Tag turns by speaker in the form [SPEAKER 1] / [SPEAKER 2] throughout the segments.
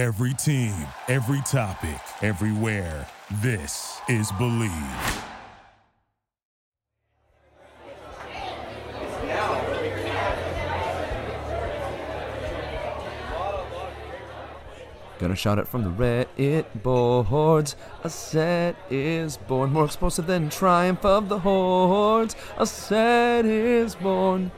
[SPEAKER 1] Every team, every topic, everywhere. This is Bleav.
[SPEAKER 2] Gonna shout it from the Reddit boards. A set is born, more explosive than triumph of the hordes. A set is born.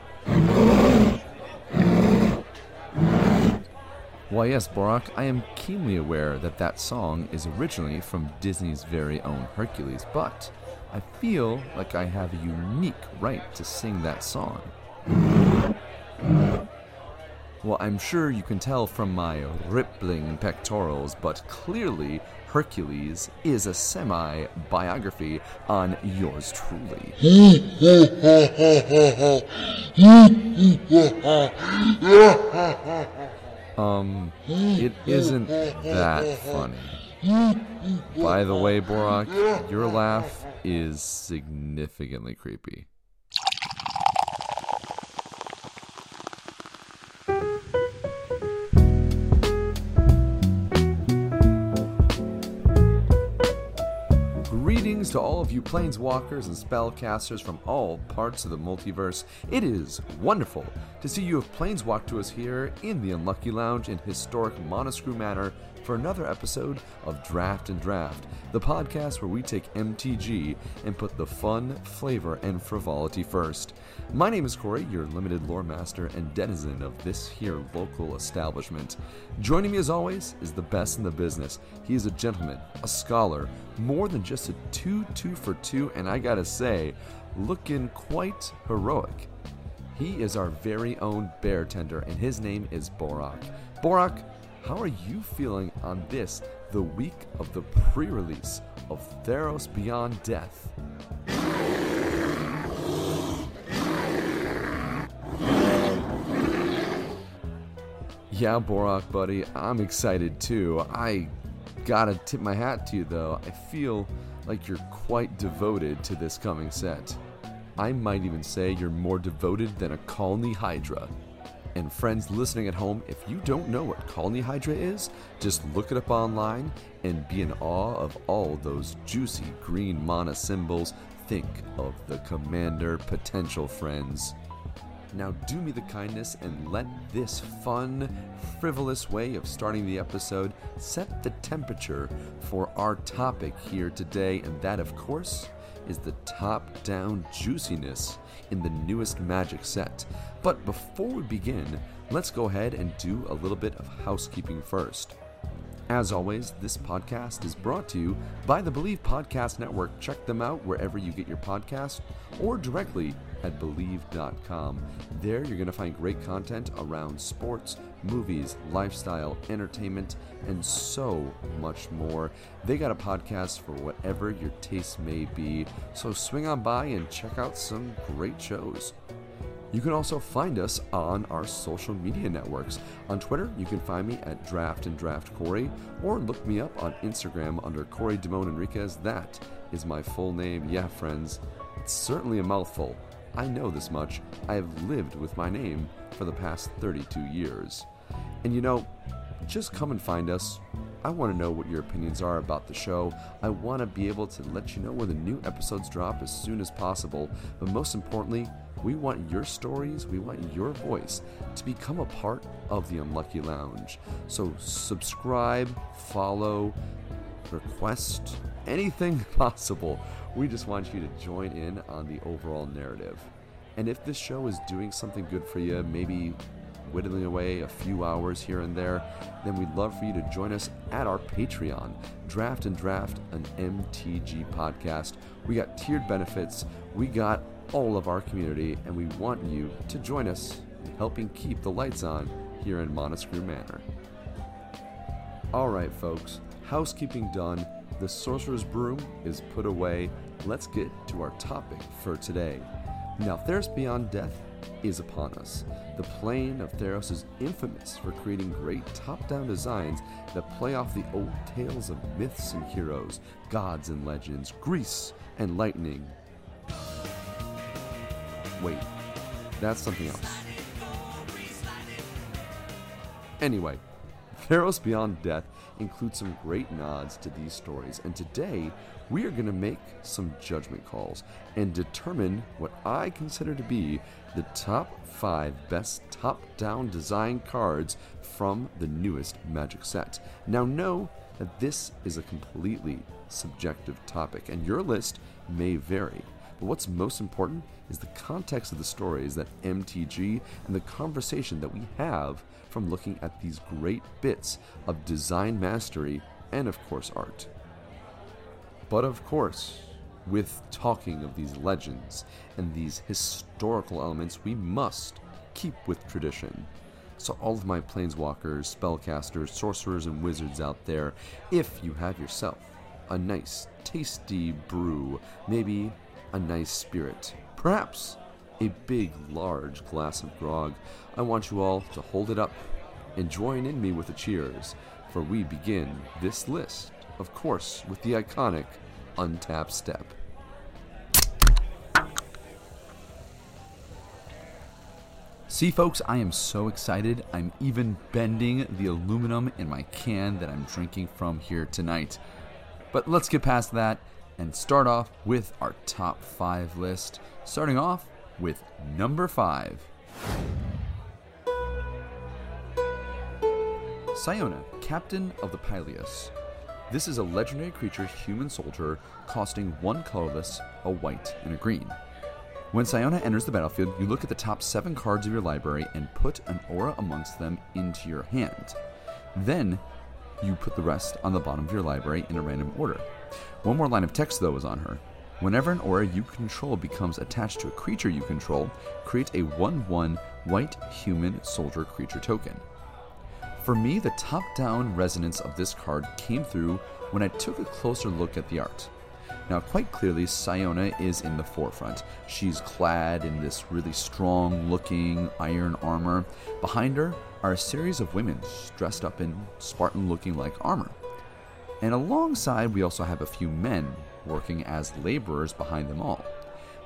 [SPEAKER 2] Why, yes, Borak, I am keenly aware that that song is originally from Disney's very own Hercules, but I feel like I have a unique right to sing that song. Well, I'm sure you can tell from my rippling pectorals, but clearly Hercules is a semi biography on yours truly. um, it isn't that funny. By the way, Borak, your laugh is significantly creepy. To all of you planeswalkers and spellcasters from all parts of the multiverse. It is wonderful to see you have planeswalked to us here in the Unlucky Lounge in historic Monoscrew Manor for another episode of Draft and Draft, the podcast where we take MTG and put the fun, flavor, and frivolity first. My name is Corey, your limited lore master and denizen of this here local establishment. Joining me as always is the best in the business. He is a gentleman, a scholar, more than just a 2 2 for 2, and I gotta say, looking quite heroic. He is our very own bear tender, and his name is Borak. Borak, how are you feeling on this, the week of the pre release of Theros Beyond Death? Yeah, Borak, buddy, I'm excited too. I gotta tip my hat to you though. I feel like you're quite devoted to this coming set. I might even say you're more devoted than a colony hydra. And friends listening at home, if you don't know what colony hydra is, just look it up online and be in awe of all those juicy green mana symbols. Think of the commander potential friends. Now, do me the kindness and let this fun, frivolous way of starting the episode set the temperature for our topic here today, and that, of course, is the top down juiciness in the newest Magic set. But before we begin, let's go ahead and do a little bit of housekeeping first. As always, this podcast is brought to you by the Bleav Podcast Network. Check them out wherever you get your podcast or directly at Bleav.com. There, you're going to find great content around sports, movies, lifestyle, entertainment, and so much more. They got a podcast for whatever your taste may be, so swing on by and check out some great shows. You can also find us on our social media networks. On Twitter, you can find me at Draft and Draft Corey, or look me up on Instagram under Corey Damone Enriquez. That is my full name. Yeah, friends, it's certainly a mouthful. I know this much. I have lived with my name for the past 32 years. And you know, just come and find us. I want to know what your opinions are about the show. I want to be able to let you know when the new episodes drop as soon as possible. But most importantly, we want your stories, we want your voice to become a part of the Unlucky Lounge. So subscribe, follow, request, anything possible. We just want you to join in on the overall narrative. And if this show is doing something good for you, maybe whittling away a few hours here and there, then we'd love for you to join us at our Patreon, Draft and Draft, an MTG podcast. We got tiered benefits, we got all of our community, and we want you to join us in helping keep the lights on here in Monoscrew Manor. All right, folks, housekeeping done, the sorcerer's broom is put away. Let's get to our topic for today. Now, Theros Beyond Death is upon us. The plane of Theros is infamous for creating great top down designs that play off the old tales of myths and heroes, gods and legends, Greece and lightning. Wait, that's something else. Anyway,
[SPEAKER 3] Theros Beyond Death includes some great nods to these stories, and today we are going to make some judgment calls and determine what I consider to be the top five best top down design cards from the newest Magic set. Now, know that this is a completely subjective topic, and your list may vary. But what's most important is the context of the stories that MTG and the conversation that we have from looking at these great bits of design mastery and, of course, art. But of course, with talking of these legends and these historical elements, we must keep with tradition. So, all of my planeswalkers, spellcasters, sorcerers, and wizards out there, if you have yourself a nice, tasty brew, maybe a nice spirit, perhaps a big, large glass of grog, I want you all to hold it up and join in me with the cheers, for we begin this list, of course, with the iconic Untapped Step.
[SPEAKER 2] See, folks, I am so excited. I'm even bending the aluminum in my can that I'm drinking from here tonight. But let's get past that and start off with our top five list. Starting off with number five Siona, Captain of the Pyleas. This is a legendary creature human soldier costing one colorless, a white, and a green. When Siona enters the battlefield, you look at the top seven cards of your library and put an aura amongst them into your hand. Then, you put the rest on the bottom of your library in a random order. One more line of text, though, is on her. Whenever an aura you control becomes attached to a creature you control, create a 1 1 white human soldier creature token. For me, the top down resonance of this card came through when I took a closer look at the art. Now, quite clearly, Siona is in the forefront. She's clad in this really strong looking iron armor. Behind her are a series of women dressed up in Spartan looking like armor. And alongside, we also have a few men working as laborers behind them all.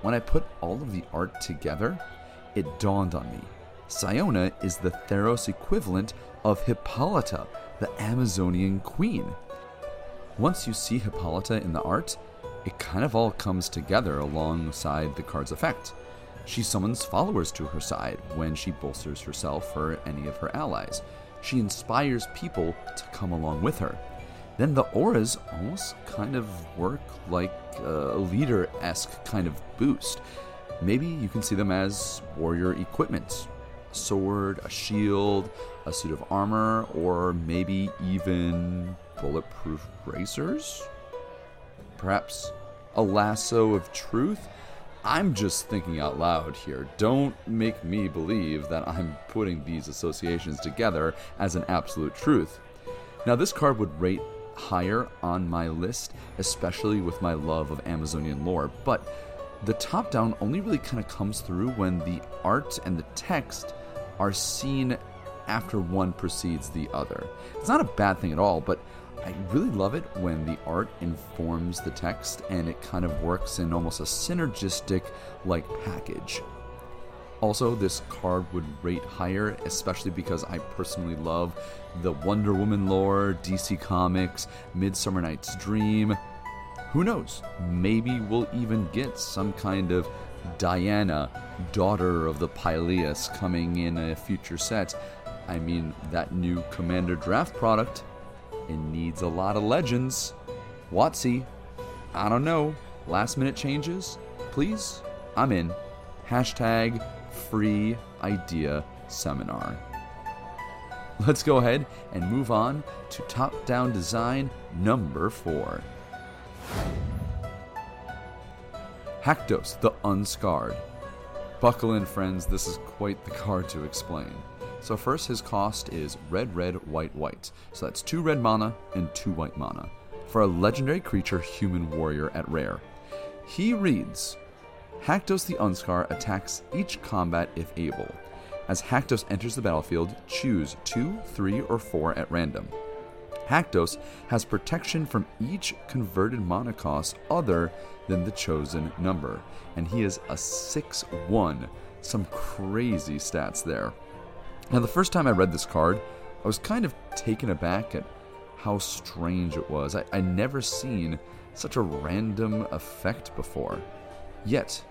[SPEAKER 2] When I put all of the art together, it dawned on me. Siona is the Theros equivalent of Hippolyta, the Amazonian queen. Once you see Hippolyta in the art, it kind of all comes together alongside the card's effect. She summons followers to her side when she bolsters herself or any of her allies. She inspires people to come along with her. Then the auras almost kind of work like a leader esque kind of boost. Maybe you can see them as warrior equipment a sword, a shield, a suit of armor, or maybe even bulletproof bracers? Perhaps a lasso of truth? I'm just thinking out loud here. Don't make me believe that I'm putting these associations together as an absolute truth. Now, this card would rate higher on my list, especially with my love of Amazonian lore, but the top down only really kind of comes through when the art and the text are seen after one precedes the other. It's not a bad thing at all, but I really love it when the art informs the text and it kind of works in almost a synergistic like package. Also, this card would rate higher, especially because I personally love the Wonder Woman lore, DC Comics, Midsummer Night's Dream. Who knows? Maybe we'll even get some kind of Diana, daughter of the Pyleas, coming in a future set. I mean, that new Commander Draft product, it needs a lot of legends. WotC, I don't know, last minute changes? Please? I'm in. Hashtag free idea seminar. Let's go ahead and move on to top down design number four. Haktos the Unscarred. Buckle in, friends, this is quite the card to explain. So, first, his cost is red, red, white, white. So that's two red mana and two white mana. For a legendary creature, human warrior at rare. He reads Haktos the Unscar attacks each combat if able. As Haktos enters the battlefield, choose two, three, or four at random. Haktos has protection from each converted mana other than the chosen number, and he is a 6 1. Some crazy stats there. Now, the first time I read this card, I was kind of taken aback at how strange it was. I, I never seen such a random effect before. Yet,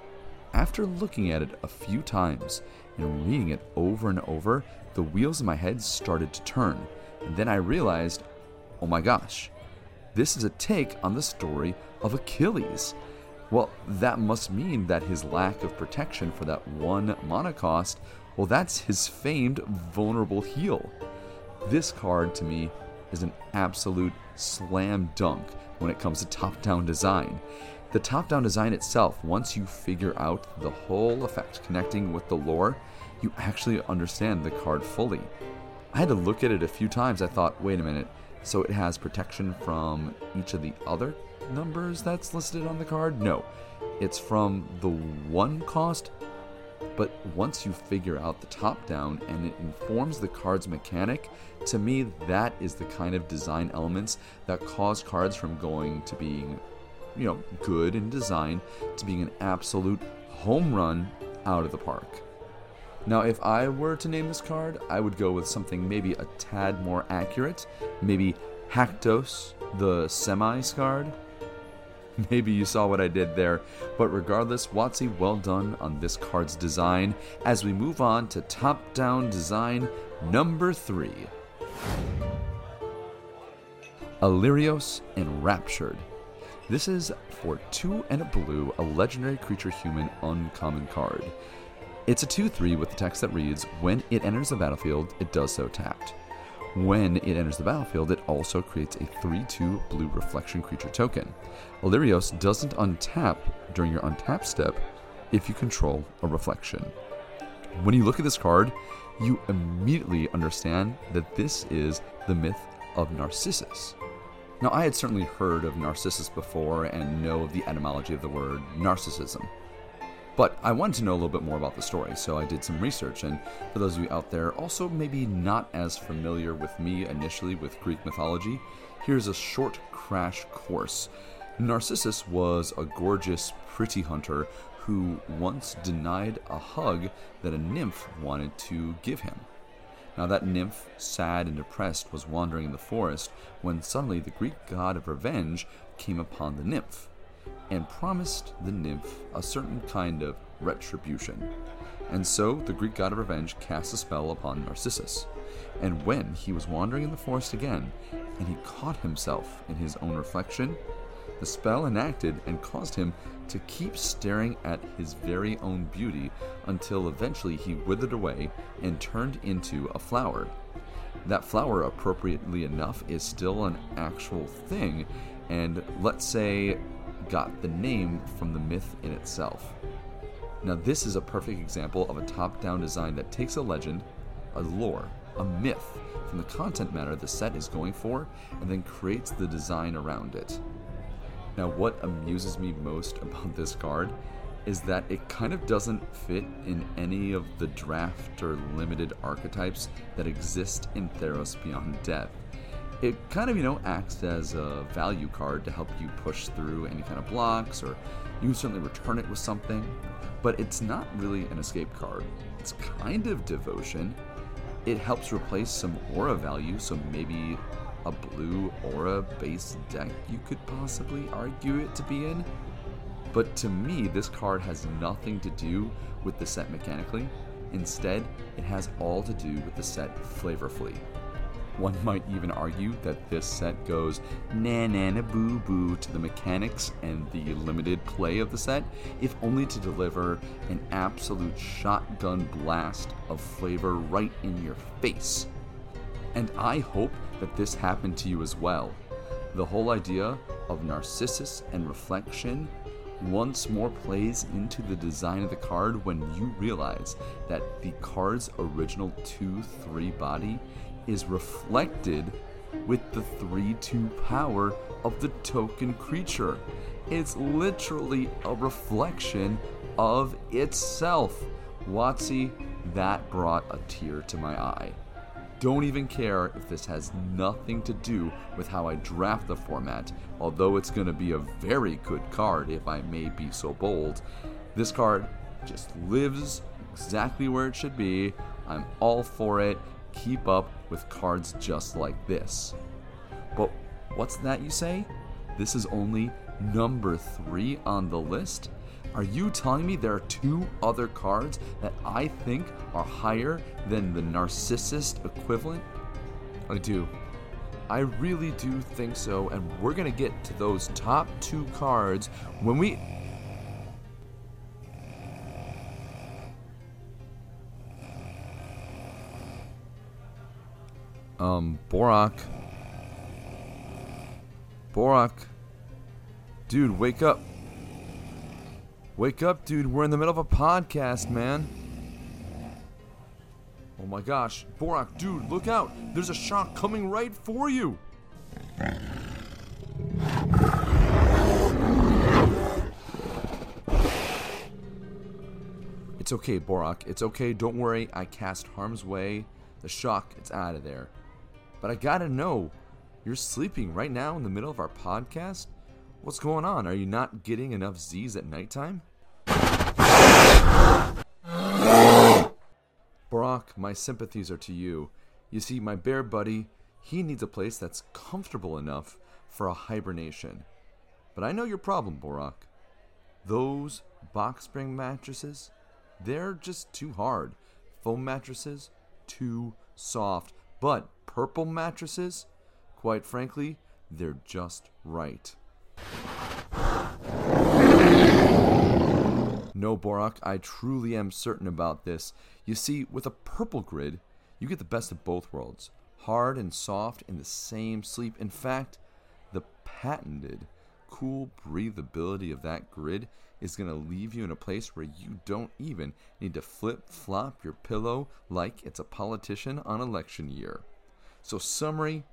[SPEAKER 2] after looking at it a few times and reading it over and over, the wheels in my head started to turn. And then I realized, oh my gosh, this is a take on the story of Achilles. Well, that must mean that his lack of protection for that one mana cost, well, that's his famed vulnerable heel. This card, to me, is an absolute slam dunk when it comes to top down design. The top down design itself, once you figure out the whole effect connecting with the lore, you actually understand the card fully. I had to look at it a few times. I thought, wait a minute, so it has protection from each of the other numbers that's listed on the card? No, it's from the one cost. But once you figure out the top down and it informs the card's mechanic, to me, that is the kind of design elements that cause cards from going to being, you know, good in design to being an absolute home run out of the park. Now, if I were to name this card, I would go with something maybe a tad more accurate. Maybe Haktos, the semi card. Maybe you saw what I did there, but regardless, WotC, well done on this card's design as we move on to top down design number three. Alirios Enraptured. This is for two and a blue, a legendary creature human uncommon card. It's a 2 3 with the text that reads When it enters the battlefield, it does so tapped. When it enters the battlefield, it also creates a 3 2 blue reflection creature token. Alirios doesn't untap during your untap step if you control a reflection. When you look at this card, you immediately understand that this is the myth of Narcissus. Now, I had certainly heard of Narcissus before and know of the etymology of the word narcissism. But I wanted to know a little bit more about the story, so I did some research. And for those of you out there also maybe not as familiar with me initially with Greek mythology, here's a short crash course. Narcissus was a gorgeous, pretty hunter who once denied a hug that a nymph wanted to give him. Now, that nymph, sad and depressed, was wandering in the forest when suddenly the Greek god of revenge came upon the nymph and promised the nymph a certain kind of retribution. And so the Greek god of revenge cast a spell upon Narcissus. And when he was wandering in the forest again, and he caught himself in his own reflection, the spell enacted and caused him to keep staring at his very own beauty until eventually he withered away and turned into a flower. That flower, appropriately enough, is still an actual thing, and let's say got the name from the myth in itself. Now, this is a perfect example of a top down design that takes a legend, a lore, a myth from the content matter the set is going for, and then creates the design around it. Now, what amuses me most about this card is that it kind of doesn't fit in any of the draft or limited archetypes that exist in Theros Beyond Death it kind of, you know, acts as a value card to help you push through any kind of blocks, or you can certainly return it with something. But it's not really an escape card. It's kind of devotion. It helps replace some aura value, so maybe a blue aura based deck you could possibly argue it to be in. But to me, this card has nothing to do with the set mechanically. Instead, it has all to do with the set flavorfully. One might even argue that this set goes na na na boo boo to the mechanics and the limited play of the set, if only to deliver an absolute shotgun blast of flavor right in your face. And I hope that this happened to you as well. The whole idea of Narcissus and reflection once more plays into the design of the card when you realize that the card's original 2 3 body is reflected with the 3 2 power of the token creature. It's literally a reflection of itself. WotC, that brought a tear to my eye. Don't even care if this has nothing to do with how I draft the format, although it's going to be a very good card if I may be so bold. This card just lives exactly where it should be. I'm all for it. Keep up with cards just like this. But what's that you say? This is only number three on the list? Are you telling me there are two other cards that I think are higher than the Narcissist equivalent? I do. I really do think so, and we're gonna get to those top two cards when we. Um, Borak. Borak. Dude, wake up. Wake up, dude. We're in the middle of a podcast, man. Oh my gosh. Borak, dude, look out. There's a shark coming right for you. It's okay, Borak. It's okay. Don't worry. I cast Harm's Way. The shock, it's out of there. But I gotta know, you're sleeping right now in the middle of our podcast? What's going on? Are you not getting enough Z's at nighttime? Borak, my sympathies are to you. You see, my bear buddy, he needs a place that's comfortable enough for a hibernation. But I know your problem, Borak. Those box spring mattresses, they're just too hard. Foam mattresses, too soft. But purple mattresses, quite frankly, they're just right. No, Borak, I truly am certain about this. You see, with a purple grid, you get the best of both worlds hard and soft in the same sleep. In fact, the patented cool breathability of that grid is going to leave you in a place where you don't even need to flip flop your pillow like it's a politician on election year. So, summary,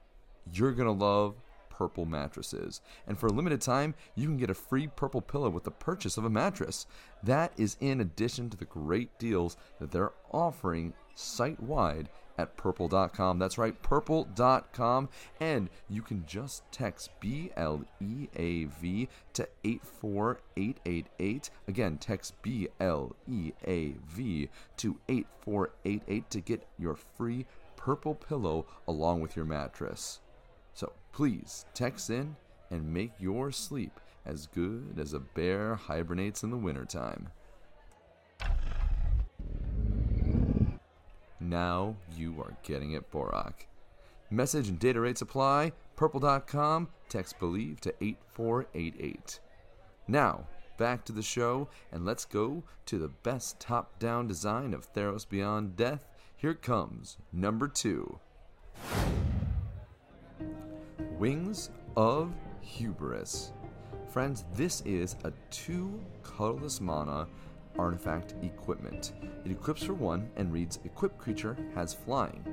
[SPEAKER 2] you're going to love purple mattresses. And for a limited time, you can get a free purple pillow with the purchase of a mattress. That is in addition to the great deals that they're offering site wide at purple.com. That's right, purple.com. And you can just text B L E A V to 84888. Again, text B L E A V to 8488 to get your free purple pillow along with your mattress. So please text in and make your sleep as good as a bear hibernates in the wintertime. Now you are getting it, Borak. Message and data rates apply. Purple.com. Text Bleav to 8488. Now, back to the show, and let's go to the best top down design of Theros Beyond Death. Here comes number two Wings of Hubris. Friends, this is a two colorless mana artifact equipment. It equips for one and reads Equipped creature has flying.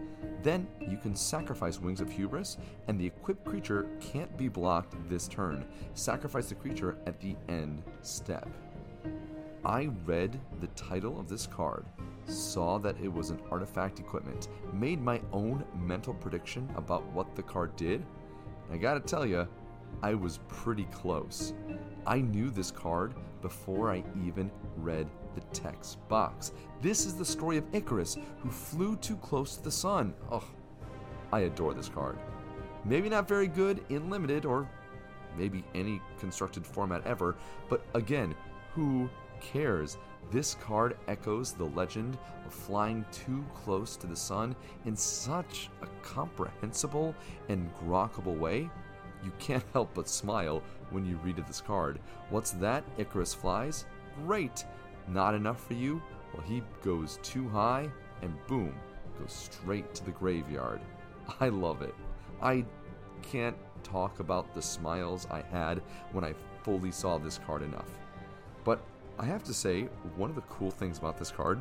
[SPEAKER 2] Then you can sacrifice Wings of Hubris, and the equipped creature can't be blocked this turn. Sacrifice the creature at the end step. I read the title of this card, saw that it was an artifact equipment, made my own mental prediction about what the card did. I gotta tell you, I was pretty close. I knew this card before I even read the text box. This is the story of Icarus, who flew too close to the sun. Oh, I adore this card. Maybe not very good in limited or maybe any constructed format ever, but again, who cares? This card echoes the legend of flying too close to the sun in such a comprehensible and grokkable way. You can't help but smile when you read this card. What's that? Icarus flies? Great! Not enough for you? Well, he goes too high, and boom, goes straight to the graveyard. I love it. I can't talk about the smiles I had when I fully saw this card enough. But I have to say, one of the cool things about this card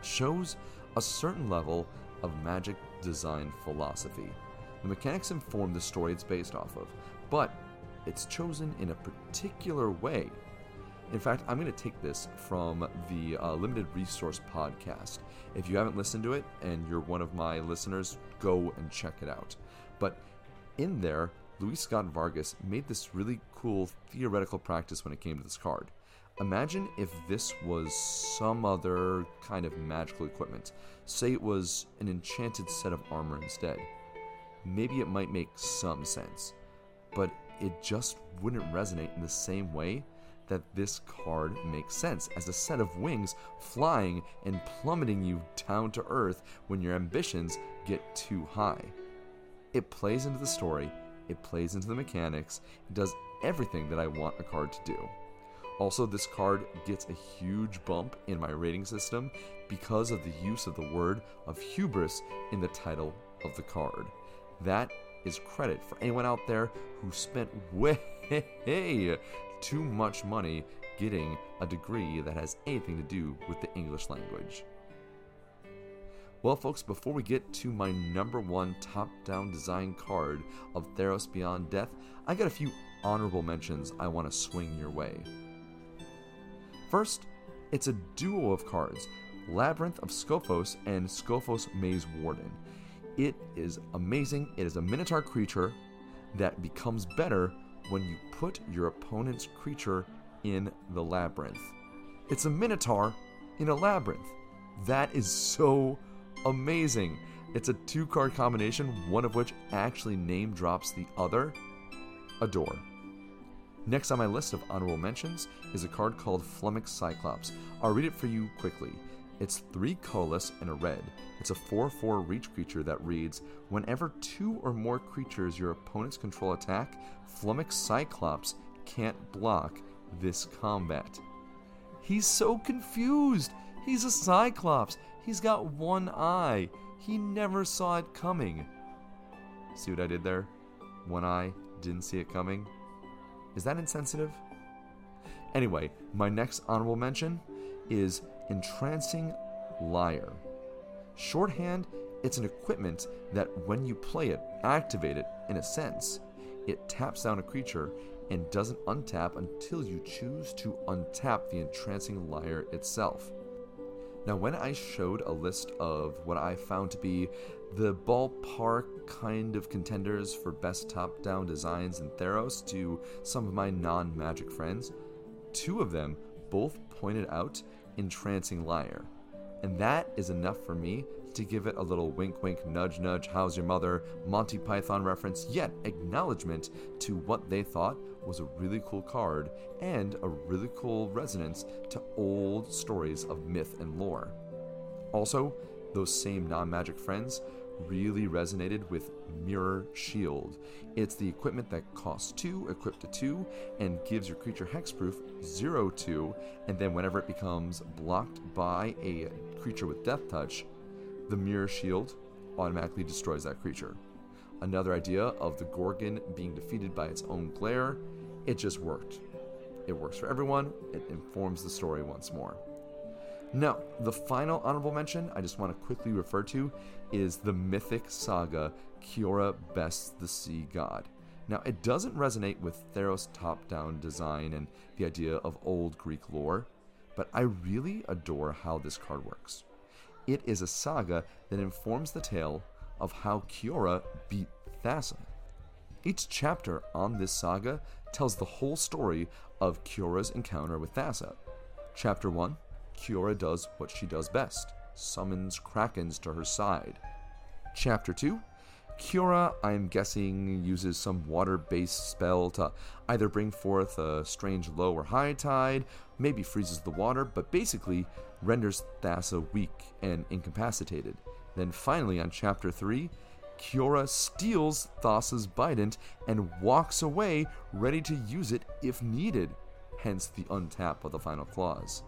[SPEAKER 2] shows a certain level of magic design philosophy. The mechanics inform the story it's based off of, but it's chosen in a particular way. In fact, I'm going to take this from the uh, Limited Resource podcast. If you haven't listened to it and you're one of my listeners, go and check it out. But in there, Luis Scott Vargas made this really cool theoretical practice when it came to this card. Imagine if this was some other kind of magical equipment. Say it was an enchanted set of armor instead. Maybe it might make some sense, but it just wouldn't resonate in the same way that this card makes sense as a set of wings flying and plummeting you down to earth when your ambitions get too high. It plays into the story, it plays into the mechanics, it does everything that I want a card to do. Also, this card gets a huge bump in my rating system because of the use of the word of hubris in the title of the card. That is credit for anyone out there who spent way too much money getting a degree that has anything to do with the English language. Well, folks, before we get to my number one top down design card of Theros Beyond Death, I got a few honorable mentions I want to swing your way. First, it's a duo of cards Labyrinth of Skophos and Skophos Maze Warden. It is amazing. It is a Minotaur creature that becomes better when you put your opponent's creature in the labyrinth. It's a Minotaur in a labyrinth. That is so amazing. It's a two card combination, one of which actually name drops the other. Adore. Next on my list of honorable mentions is a card called Flummox Cyclops. I'll read it for you quickly. It's three colorless and a red. It's a 4 4 reach creature that reads Whenever two or more creatures your opponents control attack, Flummox Cyclops can't block this combat. He's so confused! He's a Cyclops! He's got one eye! He never saw it coming. See what I did there? One eye, didn't see it coming. Is that insensitive? Anyway, my next honorable mention is Entrancing Lyre. Shorthand, it's an equipment that when you play it, activate it in a sense, it taps down a creature and doesn't untap until you choose to untap the entrancing lyre itself. Now, when I showed a list of what I found to be the ballpark kind of contenders for best top down designs in Theros to some of my non magic friends, two of them both pointed out Entrancing Lyre. And that is enough for me to give it a little wink wink, nudge nudge, how's your mother, Monty Python reference, yet acknowledgement to what they thought was a really cool card and a really cool resonance to old stories of myth and lore. Also, those same non magic friends really resonated with Mirror Shield. It's the equipment that costs 2, equipped to 2, and gives your creature hexproof 0 2, and then whenever it becomes blocked by a creature with Death Touch, the Mirror Shield automatically destroys that creature. Another idea of the Gorgon being defeated by its own glare, it just worked. It works for everyone, it informs the story once more. Now, the final honorable mention I just want to quickly refer to is the mythic saga Kiora Bests the Sea God. Now, it doesn't resonate with Theros top down design and the idea of old Greek lore, but I really adore how this card works. It is a saga that informs the tale of how Kiora beat Thassa. Each chapter on this saga tells the whole story of Kiora's encounter with Thassa. Chapter 1 Kiora does what she does best summons krakens to her side. Chapter 2 Kiora, I'm guessing, uses some water based spell to either bring forth a strange low or high tide, maybe freezes the water, but basically renders Thassa weak and incapacitated. Then finally, on chapter 3, Kiora steals Thassa's Bident and walks away, ready to use it if needed, hence the untap of the final clause.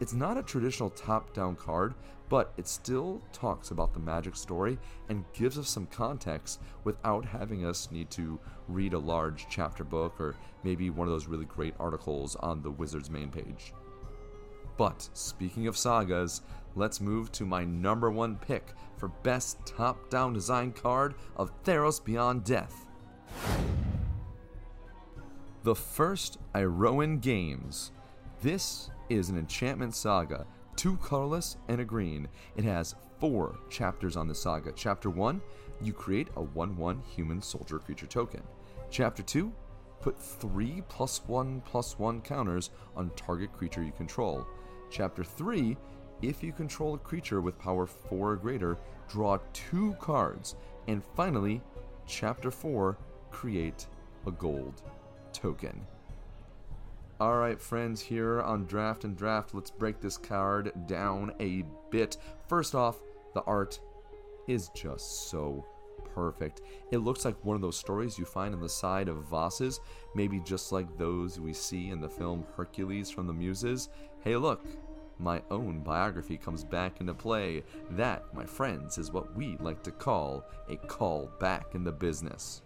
[SPEAKER 2] It's not a traditional top down card, but it still talks about the magic story and gives us some context without having us need to read a large chapter book or maybe one of those really great articles on the Wizard's main page. But speaking of sagas, let's move to my number one pick for best top down design card of Theros Beyond Death. The first Iroan Games. This is an enchantment saga, two colorless and a green. It has four chapters on the saga. Chapter 1, you create a 1 1 human soldier creature token. Chapter 2, Put 3 plus 1 plus 1 counters on target creature you control. Chapter 3 If you control a creature with power 4 or greater, draw 2 cards. And finally, Chapter 4 Create a gold token. Alright, friends, here on Draft and Draft, let's break this card down a bit. First off, the art is just so perfect. It looks like one of those stories you find on the side of vases, maybe just like those we see in the film Hercules from the Muses. Hey, look, my own biography comes back into play. That, my friends, is what we like to call a call back in the business.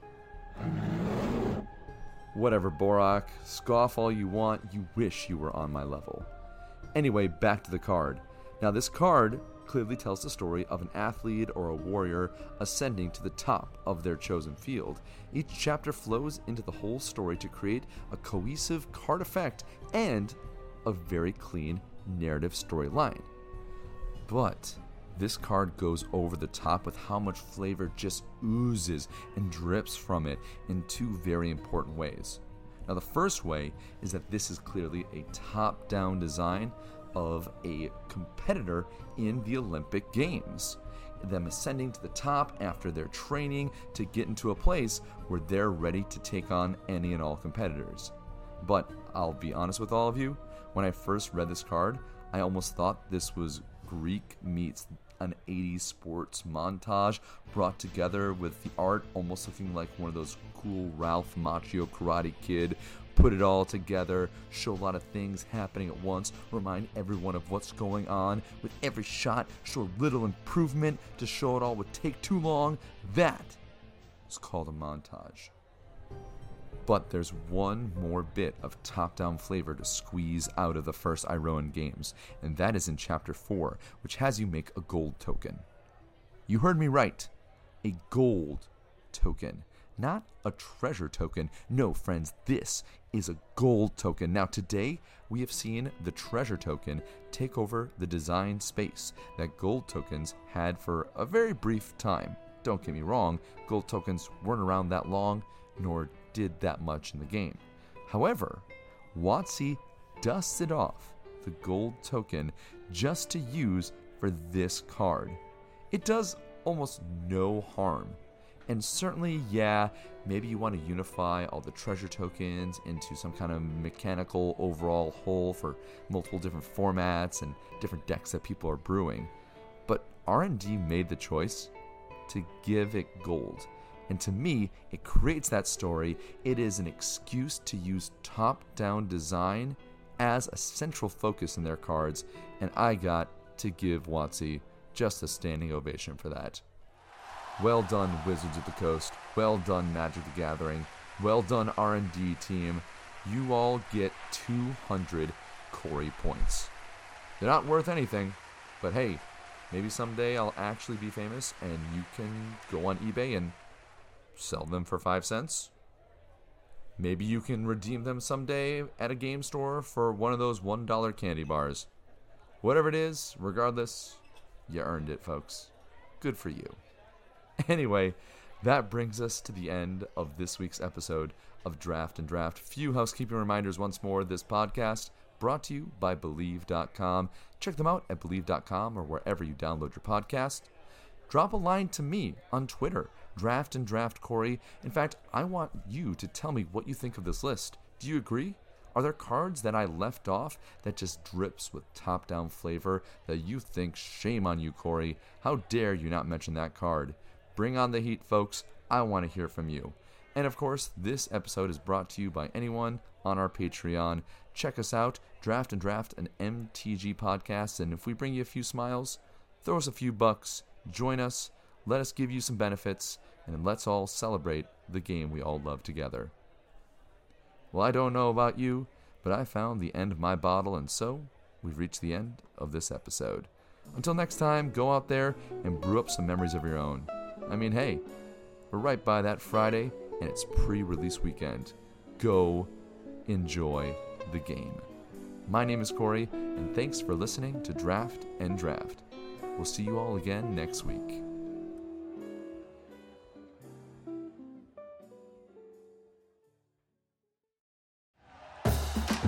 [SPEAKER 2] Whatever, Borak. Scoff all you want. You wish you were on my level. Anyway, back to the card. Now, this card clearly tells the story of an athlete or a warrior ascending to the top of their chosen field. Each chapter flows into the whole story to create a cohesive card effect and a very clean narrative storyline. But this card goes over the top with how much flavor just oozes and drips from it in two very important ways. Now, the first way is that this is clearly a top down design of a competitor in the Olympic Games. Them ascending to the top after their training to get into a place where they're ready to take on any and all competitors. But I'll be honest with all of you, when I first read this card, I almost thought this was Greek meets an 80s sports montage brought together with the art almost looking like one of those cool Ralph Macchio Karate Kid. Put it all together, show a lot of things happening at once, remind everyone of what's going on. With every shot, show a little improvement. To show it all would take too long. That is called a montage. But there's one more bit of top down flavor to squeeze out of the first Iroan games, and that is in Chapter 4, which has you make a gold token. You heard me right. A gold token. Not a treasure token. No, friends, this is a gold token. Now, today, we have seen the treasure token take over the design space that gold tokens had for a very brief time. Don't get me wrong, gold tokens weren't around that long, nor did that much in the game. However, WotC dusted off the gold token just to use for this card. It does almost no harm. And certainly, yeah, maybe you want to unify all the treasure tokens into some kind of mechanical overall whole for multiple different formats and different decks that people are brewing. But R&D made the choice to give it gold and to me, it creates that story. It is an excuse to use top down design as a central focus in their cards, and I got to give WotC just a standing ovation for that. Well done, Wizards of the Coast. Well done, Magic the Gathering. Well done, R&D team. You all get 200 Corey points. They're not worth anything, but hey, maybe someday I'll actually be famous and you can go on eBay and sell them for 5 cents. Maybe you can redeem them someday at a game store for one of those $1 candy bars. Whatever it is, regardless, you earned it, folks. Good for you. Anyway, that brings us to the end of this week's episode of Draft and Draft. Few housekeeping reminders once more this podcast brought to you by Bleav.com. Check them out at Bleav.com or wherever you download your podcast. Drop a line to me on Twitter Draft and Draft Corey. In fact, I want you to tell me what you think of this list. Do you agree? Are there cards that I left off that just drips with top down flavor that you think shame on you, Corey? How dare you not mention that card? Bring on the heat, folks. I want to hear from you. And of course, this episode is brought to you by anyone on our Patreon. Check us out, Draft and Draft, an MTG podcast. And if we bring you a few smiles, throw us a few bucks, join us, let us give you some benefits, and let's all celebrate the game we all love together. Well, I don't know about you, but I found the end of my bottle, and so we've reached the end of this episode. Until next time, go out there and brew up some memories of your own. I mean, hey, we're right by that Friday, and it's pre release weekend. Go enjoy the game. My name is Corey, and thanks for listening to Draft and Draft. We'll see you all again next week.